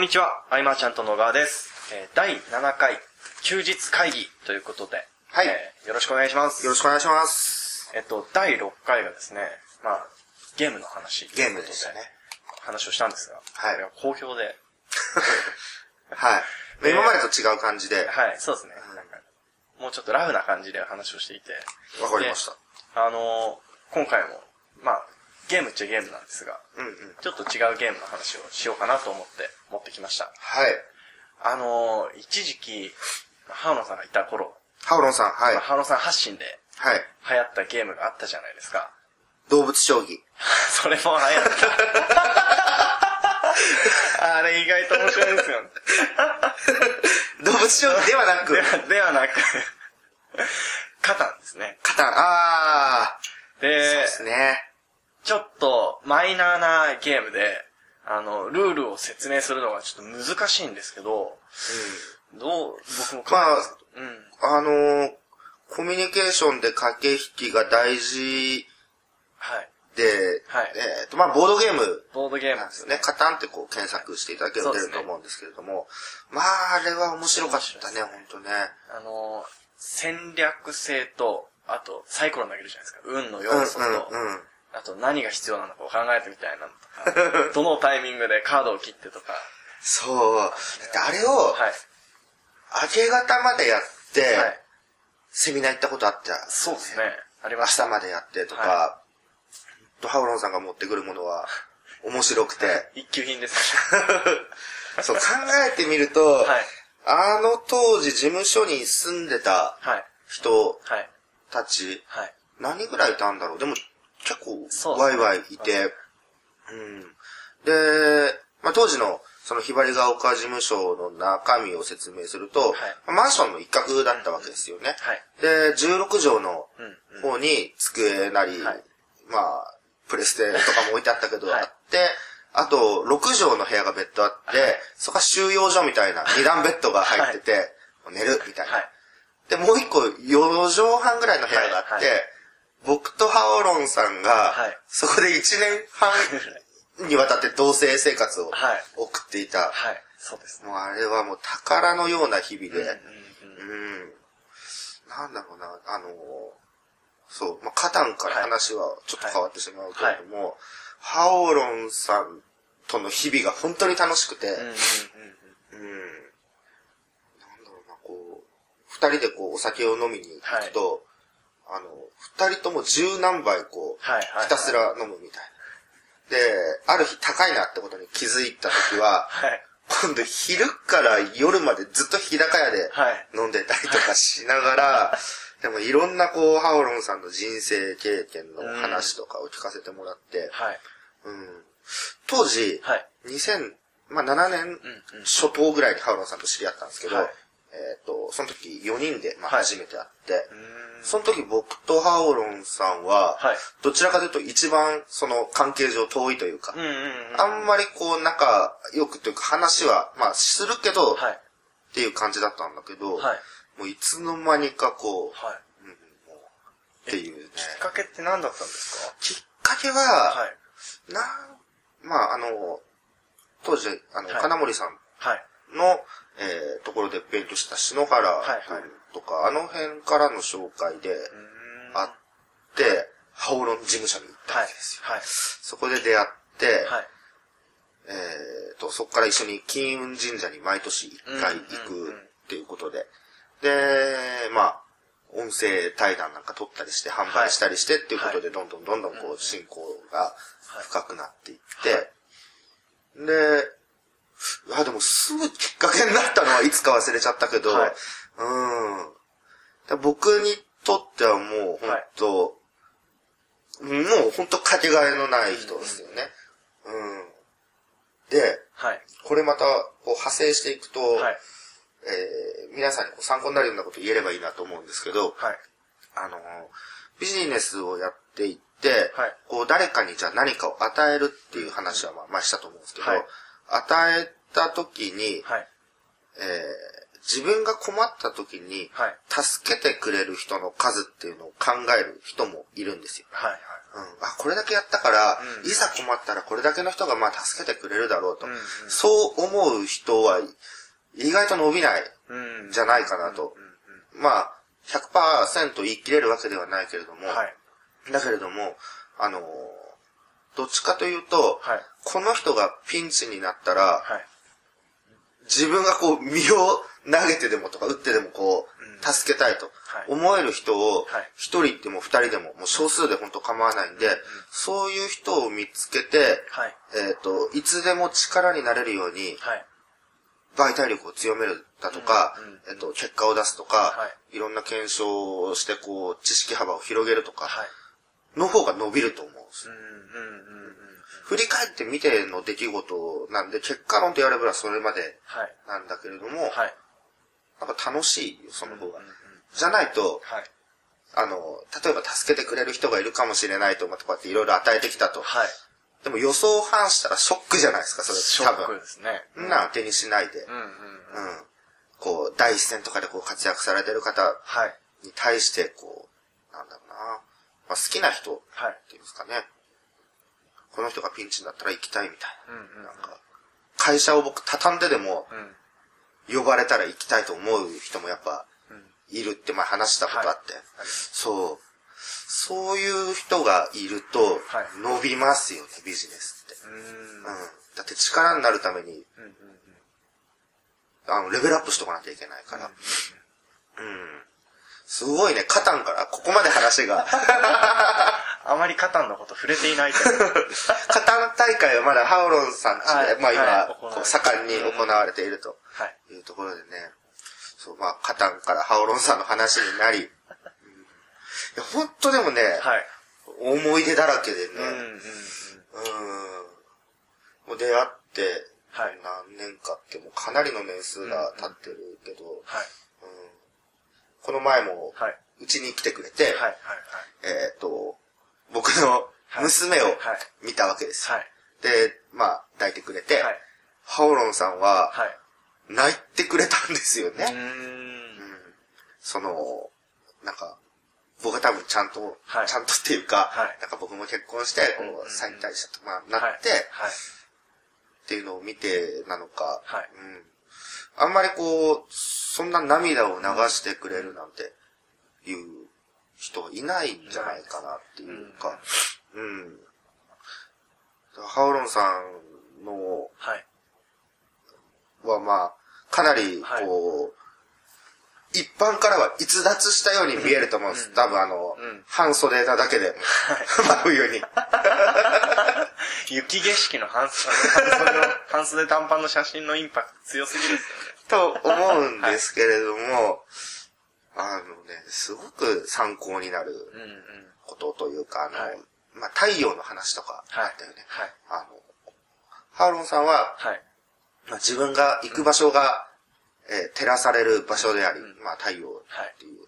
こんにちは、アイマーちゃんと野川です。えー第7回休日会議ということで、はいえーよろしくお願いします。よろしくお願いします。えっと、第6回がですね、まあ、ゲームの話。ゲームでしたね。話をしたんですが、はいこれは好評で、はい。えー今までと違う感じで、はい、そうですね。なんかもうちょっとラフな感じで話をしていて、わかりました。あのー今回も、まあ、ゲームっちゃゲームなんですが、うんうん。ちょっと違うゲームの話をしようかなと思って持ってきました。はい。あのー一時期、ハーノさんがいた頃、ハオロンさん、はいまあ。ハーノさん発信ではい。流行ったゲームがあったじゃないですか。動物将棋。それも流行った。あれ意外と面白いですよね。動物将棋ではなくで、はではなく、カタンですね。カタン、あー、そうでですね。ちょっとマイナーなゲームで、あの、ルールを説明するのがちょっと難しいんですけど、どう、僕もまあうん。あのー、コミュニケーションで駆け引きが大事はい。で、はいえっ、と、まあ、ボードゲームボードゲームですよね。カタンってこう検索していただけると出ると思うんですけれども、まあ、あれは面白かったね、本当ね。あの、戦略性と、あと、サイコロ投げるじゃないですか。運のうん、要素と、うん、うん。あと何が必要なのかを考えてみたいなのとか、どのタイミングでカードを切ってとか、そう。だってあれを、はい。明け方までやって、はい。セミナー行ったことあった。そうですね。あり明ました。日までやってとか、はとハウロンさんが持ってくるものは面白くて、一級品です。そう考えてみると、はい。あの当時事務所に住んでたはい。人はい。たち、はい。何人ぐらいいたんだろうでも結構ワイワイいて、うん。で、まあ、当時のそのひばりが丘事務所の中身を説明すると、はいマンションの一角だったわけですよね。はい。で、16畳の。方に机なり、はいまあ、プレステとかも置いてあったけど、はいあって、あと、6畳の部屋が別途あって、そこは収容所みたいな 二段ベッドが入ってて、寝るみたいな。はい。で、もう一個、4畳半ぐらいの部屋があって、はいはい僕とハオロンさんが、はいそこで1年半 にわたって同棲生活をはい送っていた。はい。そうですね。もうあれはもう宝のような日々で、うんうんうん。なんだろうな、あの、そう、まあ、カタンから話はちょっと変わってしまうけれども、ハオロンさんとの日々が本当に楽しくて、うん。うんうんうんうん。なんだろうな、こう、二人でこう、お酒を飲みに行くと、あの、二人とも十何杯こう、はいはいひたすら飲むみたいな。で、ある日高いなってことに気づいた時は、はい。今度昼から夜までずっと日高屋ではい。飲んでたりとかしながら、でもいろんなこう、ハオロンさんの人生経験の話とかを聞かせてもらって、はい。うん当時、はい。2007年。初頭ぐらいにハオロンさんと知り合ったんですけど、はいえっ、と、その時4人で、まあ、はい初めて会って、うーんその時僕とハオロンさんは、はい。どちらかというと一番その関係上遠いというか、うんうんうん。あんまりこう仲良くというか話は、まあするけど、はい。っていう感じだったんだけど、はい。もういつの間にかこう、はい。うんっていうね。きっかけって何だったんですきっかけは、かはい。な、まああの、当時、あの、はい金森さんはい。の、えーところで勉強した篠原はいはい。君とか、あの辺からの紹介であって、ハオロン事務所に行ったはいわけですよ。。はい。そこで出会って、はい。えーと、そこから一緒に金運神社に毎年一回行うんうんうんくっていうことで、で、まあ、音声対談なんか撮ったりして、販売したりしてっていうことで、どんどんどんどんこう、進行が深くなっていって、で、あ、でもすぐきいつか忘れちゃったけど、はいうん。で僕にとってはもう本当、もう本当かけがえのない人ですよね。うん。で、はい。これまたこう派生していくと、はい。えー皆さんにこう参考になるようなこと言えればいいなと思うんですけど、はい。あの、ビジネスをやっていって、はいこう誰かにじゃあ何かを与えるっていう話はまあ、まあしたと思うんですけど、はい与えた時に、はい。えー自分が困った時に、はい。助けてくれる人の数っていうのを考える人もいるんですよ。はい。はい。うん、あ、これだけやったから、うんいざ困ったらこれだけの人がまあ助けてくれるだろうと。うんうんそう思う人は意外と伸びないうん。じゃないかなと。うんまあ、100%言い切れるわけではないけれども、うん。はい。だけれども、あのーどっちかというと、はい。この人がピンチになったら、はい。自分がこう、身を投げてでもとか、打ってでもこう助けたいとはい。思える人をはい、一人でも二人でも、もう少数で本当構わないんで、そういう人を見つけて、はい。えっ、と、いつでも力になれるように、はい。媒体力を強めるだとか、えっ、と、結果を出すとか、、はいろんな検証をして、こう、知識幅を広げるとか、はい。の方が伸びると思うんですよ。振り返ってみての出来事なんで、結果論とやればそれまではい。なんだけれども、はい。なんか楽しいよ、その方が。うんうんうんじゃないと、はい。あの、例えば助けてくれる人がいるかもしれないと思ってこうやっていろいろ与えてきたと。はい。でも予想を反したらショックじゃないですか、それショック。ですね。そんなん当てにしないで。うんうん。こう、第一線とかでこう活躍されてる方はい。に対して、こう、なんだろうな。まあ、好きな人っはい。ていうんですかね。この人がピンチになったら行きたいみたいうんうん。な。なんか、会社を僕畳んででもうん。呼ばれたら行きたいと思う人もやっぱうん。いるって前話したことあって。はいそう。そういう人がいるとはい、伸びますよね、ビジネスって。うん。うん。だって力になるために、うんうんうん。あの、レベルアップしとかなきゃいけないから。うん。すごいね、カタンからここまで話が。あまりカタンのこと触れていないけど。カタン大会はまだハオロンさんちで、はいまあ今、盛んに行われているとはい。いうところでね。そう、まあ、カタンからハオロンさんの話になり。うん、いや、本当でもね、はい。思い出だらけでね。うんうんうん。うん。もう出会って、はい何年かってもうかなりの年数が経ってるけど、はい。うんこの前も、はい。うちに来てくれて、はい。はい。えっ、と、僕の娘をはい見たわけです。で、まあ、抱いてくれて、はい。ハオロンさんは、はい。泣いてくれたんですよ。ね。うんんその、なんか、僕は多分ちゃんと、はいちゃんとっていうか、はいなんか僕も結婚して、こう再退したとかなはい。って、はい。っていうのを見てなのか、はいうん、あんまりこう、そんな涙を流してくれるなんていう人はいないんじゃないかなっていうか、うん。ハオロンさんのはい。はまあ、かなりこう、一般からは逸脱したように見えると思うんです。多分あの、うん半袖なだけで、真冬に。雪景色の半袖半袖短パンの写真のインパクト強すぎですと思うんですけれども、あのね、すごく参考になる。ことというか、あの、はいまあ、太陽の話とかあったよね。はい。あの、ハーロンさんは、はい。まあ、自分が行く場所が、えー照らされる場所であり、うんまあ、太陽はいっていう、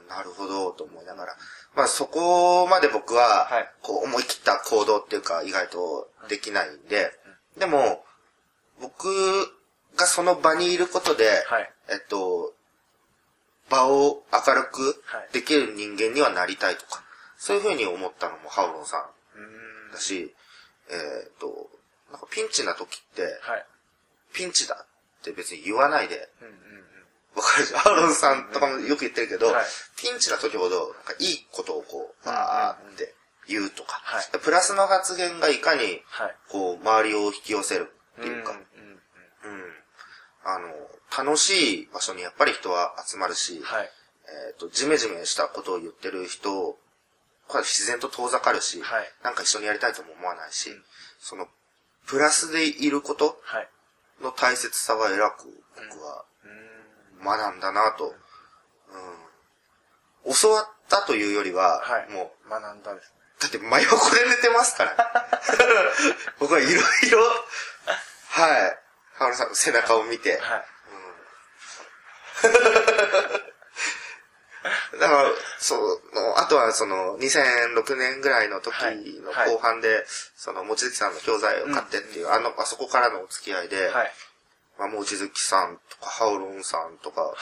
うん、なるほど、と思いながら、まあ、そこまで僕は、はいこう、思い切った行動っていうか、意外とできないんで、でも、僕がその場にいることで、はい。えっと、場を明るくはいできる人間にはなりたいとか、そういうふうに思ったのもハオロンさん。だし、えっと、なんかピンチな時って、はい。ピンチだって別に言わないで、うんうんわかるじゃん？ハオロンさんとかもよく言ってるけど、はいピンチな時ほど、なんかいいことをこう、バーって言うとか、はいプラスの発言がいかに、はい。こう、周りを引き寄せるっていうか、んんうん。あの、楽しい場所にやっぱり人は集まるし、はい。えっ、と、ジメジメしたことを言ってる人、これは自然と遠ざかるし、はいなんか一緒にやりたいとも思わないし、うんその、プラスでいることはい。の大切さは偉く僕はうーん。学んだなと、うん。教わったというよりは、はい。もう、学んだですね。だって真横で寝てますから。僕はいろいろ、はい。ハルさんの背中を見て、はい。だから、その、あとはその、2006年ぐらいの時の後半で、その、望月さんの教材を買ってっていう、あの、あそこからのお付き合いで、はい。まあ、望月さんとか、ハオロンさんとか、はい。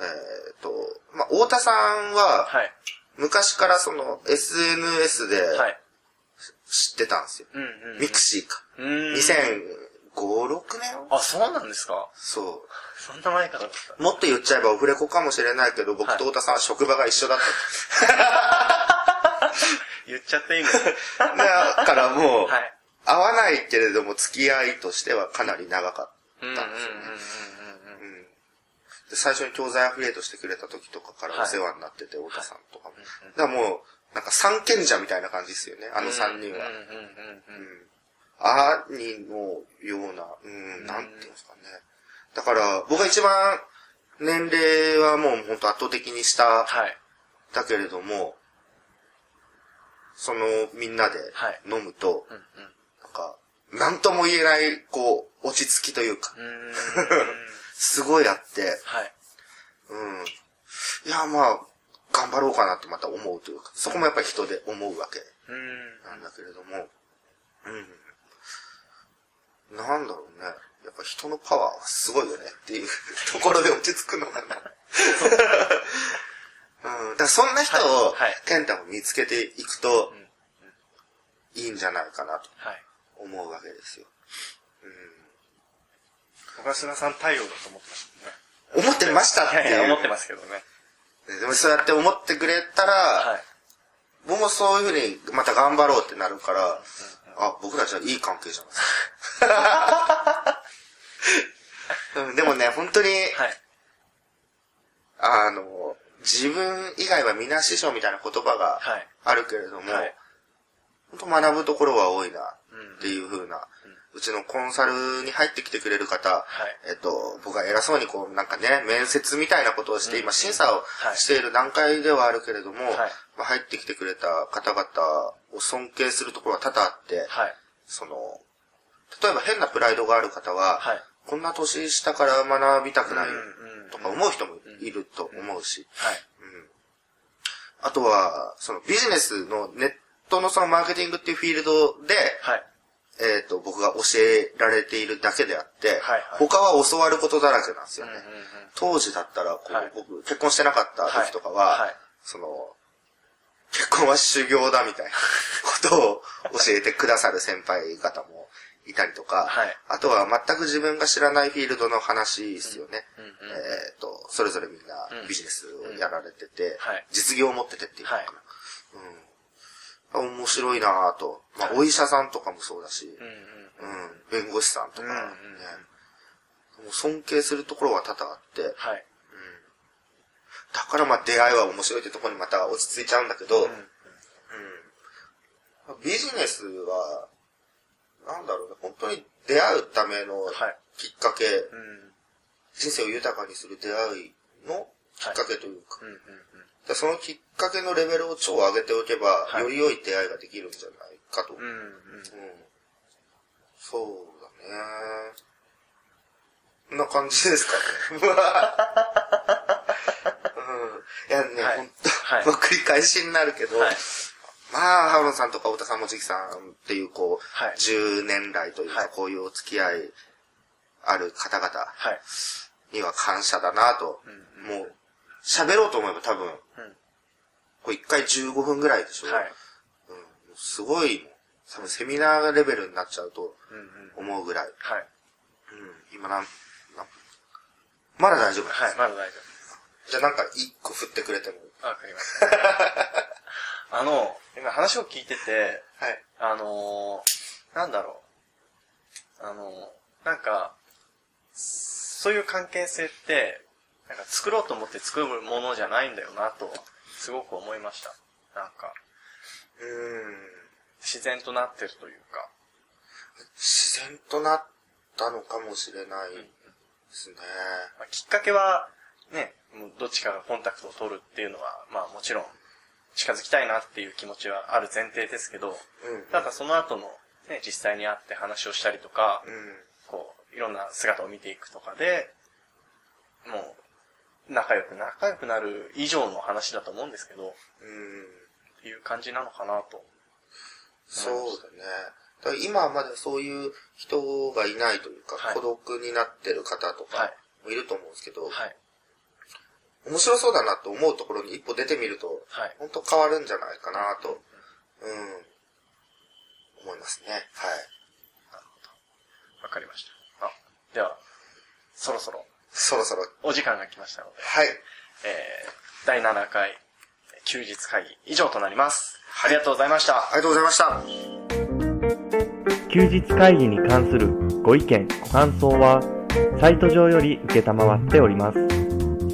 えっ、と、まあ、太田さんは、はい。昔からその SNS ではい。知ってたんですよ。うんうん。 mixi か。うーん。2005、6年？あ、そうなんですか？そそんな前からだった。う。もっと言っちゃえばオフレコかもしれないけど、僕と太田さんは職場が一緒だった。言っちゃっていいのだからもう、はい。会わないけれども付き合いとしてはかなり長かっ。たんですよね。最初に教材アフィリエイトしてくれた時とかからお世話になってて、太田さんとかも。だからもう、なんか三賢者みたいな感じですよね、あの三人は。うんうんうんうん。兄のような、うん、なんていうんですかね。だから、僕が一番、年齢はもう本当圧倒的に下はい。だけれども、そのみんなではい飲むと、うんうん。なんか、なんとも言えない、こう、落ち着きというか、う。すごいあって、はい。うん。いや、まあ、頑張ろうかなってまた思うというか、そこもやっぱり人で思うわけうーん。なんだけれども、うん。なんだろうね。やっぱ人のパワーはすごいよねっていう ところで落ち着くのかな。うん。だからそんな人をはいはい、ケンタも見つけていくとうん、いいんじゃないかなとはい。思うわけですよ。僕は菅さん太陽だと思ってましたね。思ってましたっていやいや、思ってますけどね。ねでもそうやって思ってくれたら、はい。僕もそういうふうにまた頑張ろうってなるから、あ、僕らじゃいい関係じゃないですか。うんでもね、本当に、はい。あの、自分以外は皆師匠みたいな言葉がはい。あるけれども、はい。本当学ぶところは多いなうんっていう風な、うちのコンサルに入ってきてくれる方、はい。えっと、僕が偉そうにこう、なんかね、面接みたいなことをして、今審査をはい。している段階ではあるけれども、はい。まあ、入ってきてくれた方々を尊敬するところは多々あって、はい。その、例えば変なプライドがある方は、はい。こんな年下から学びたくないとか思う人もいると思うし、はい。あとは、そのビジネスのネットのそのマーケティングっていうフィールドで、はい。えっ、と、僕が教えられているだけであって、はいはい他は教わることだらけなんですよね。当時だったらこう、はい僕、結婚してなかった時とかは、はいはいその、結婚は修行だみたいなことを教えてくださる先輩方もいたりとか、はいあとは全く自分が知らないフィールドの話ですよね。うんうんえっ、と、それぞれみんなうんビジネスをやられてて、はい実業を持っててっていうのかな。はいうん。面白いなぁと。まあ、お医者さんとかもそうだし、うんうんうん、弁護士さんとか、ねうんうんもう尊敬するところは多々あって、はい。だからまあ出会いは面白いってところにまた落ち着いちゃうんだけど、うんビジネスは、なんだろうね、本当に出会うためのはいきっかけ、うん。人生を豊かにする出会いのきっかけというか、そのきっかけのレベルを超上げておけば、はいより良い出会いができるんじゃないかと。うんうんうん。そうだね。こんな感じですかね。うん、いやね、はいほんと、はいまあ繰り返しになるけど、はいまあ、ハロンさんとか太田さんもじきさんっていう、こう、はい10年来というか、はいこういうお付き合いある方々はい。には感謝だなと。うんもう、喋ろうと思えば多分、うんこれ1回15分ぐらいでしょ。はい。うん、すごい、多分セミナーレベルになっちゃうとうんうん。思うぐらい。はい。うん、今なん、まだ大丈夫です。はい。まだ大丈じゃあなんか1個振ってくれても。夫。わかりました。あの、今話を聞いてて、はい。あのー、なんだろう。あのー、なんか、そういう関係性って、なんか作ろうと思って作るものじゃないんだよなと、すごく思いました。なんか、うーん。自然となってるというか。自然となったのかもしれないですね。まあ、きっかけは、ね、もうどっちかがコンタクトを取るっていうのは、まあもちろん、近づきたいなっていう気持ちはある前提ですけど、うん。ただその後の、ね、実際に会って話をしたりとか、うん。こう、いろんな姿を見ていくとかで、もう、仲良く仲良くなる以上の話だと思うんですけど、うん。いう感じなのかなと。そうだね。だから今はまだそういう人がいないというか、はい孤独になってる方とかはいもいると思うんですけど、はい。面白そうだなと思うところに一歩出てみると、はい。本当変わるんじゃないかなと、うん、思いますね。はい。わかりました。あ、では、そろそろそろそろ、お時間が来ましたので、はい。えー、第7回休日会議以上となります。ありがとうございました。ありがとうございました。休日会議に関するご意見、ご感想は、サイト上より受けたまわっております。